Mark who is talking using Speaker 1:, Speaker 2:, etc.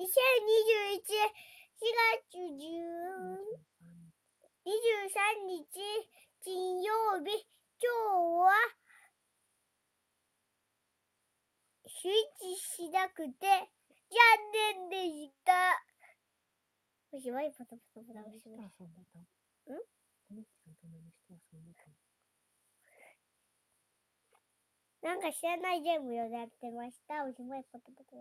Speaker 1: 2021年4月23日金曜日、今日は、スイッチしなくて、残念でした。おしまい、パタパタパタおしまい。
Speaker 2: んたん？
Speaker 1: なんか知らないゲームをやってました。おしまい、パタパタ。